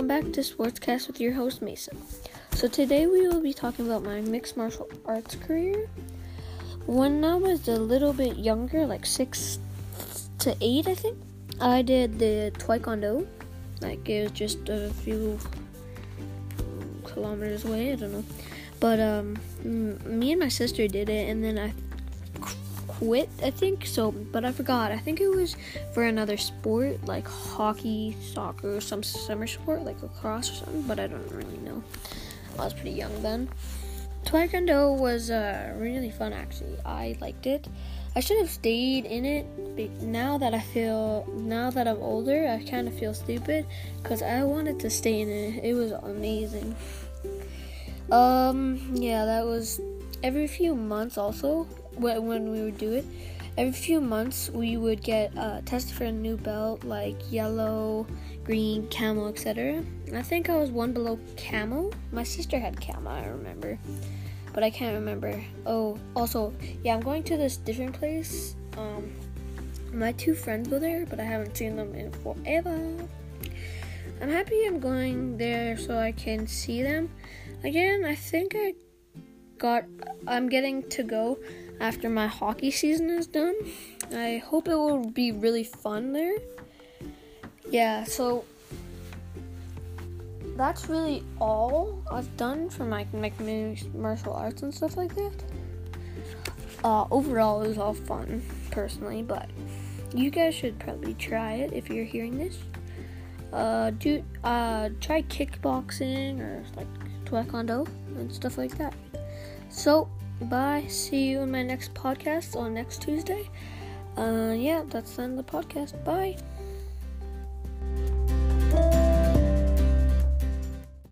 back to Sportscast with your host Mason. So today we will be talking about my mixed martial arts career. When I was a little bit younger, like six to eight, I think, I did the Taekwondo. Like it was just a few kilometers away. I don't know, but um, me and my sister did it, and then I quit, I think. So, but I forgot. I think it was for another sport like hockey, soccer, some summer sport like lacrosse or something. But I don't really know. I was pretty young then. Taekwondo was uh, really fun actually. I liked it. I should have stayed in it. Now that I feel, now that I'm older, I kind of feel stupid because I wanted to stay in it. It was amazing. Um, yeah, that was every few months also when, we would do it, every few months we would get uh, tested for a new belt like yellow, green, camel, etc. I think I was one below camel. My sister had camel, I remember, but I can't remember. Oh, also, yeah, I'm going to this different place. Um, my two friends go there, but I haven't seen them in forever. I'm happy I'm going there so I can see them again. I think I got. I'm getting to go after my hockey season is done. I hope it will be really fun there. Yeah, so that's really all I've done for my, my martial arts and stuff like that. Uh, overall, it was all fun, personally, but you guys should probably try it if you're hearing this. Uh, do uh, try kickboxing or like taekwondo and stuff like that. So Bye. See you in my next podcast on next Tuesday. Uh, yeah, that's the end of the podcast. Bye.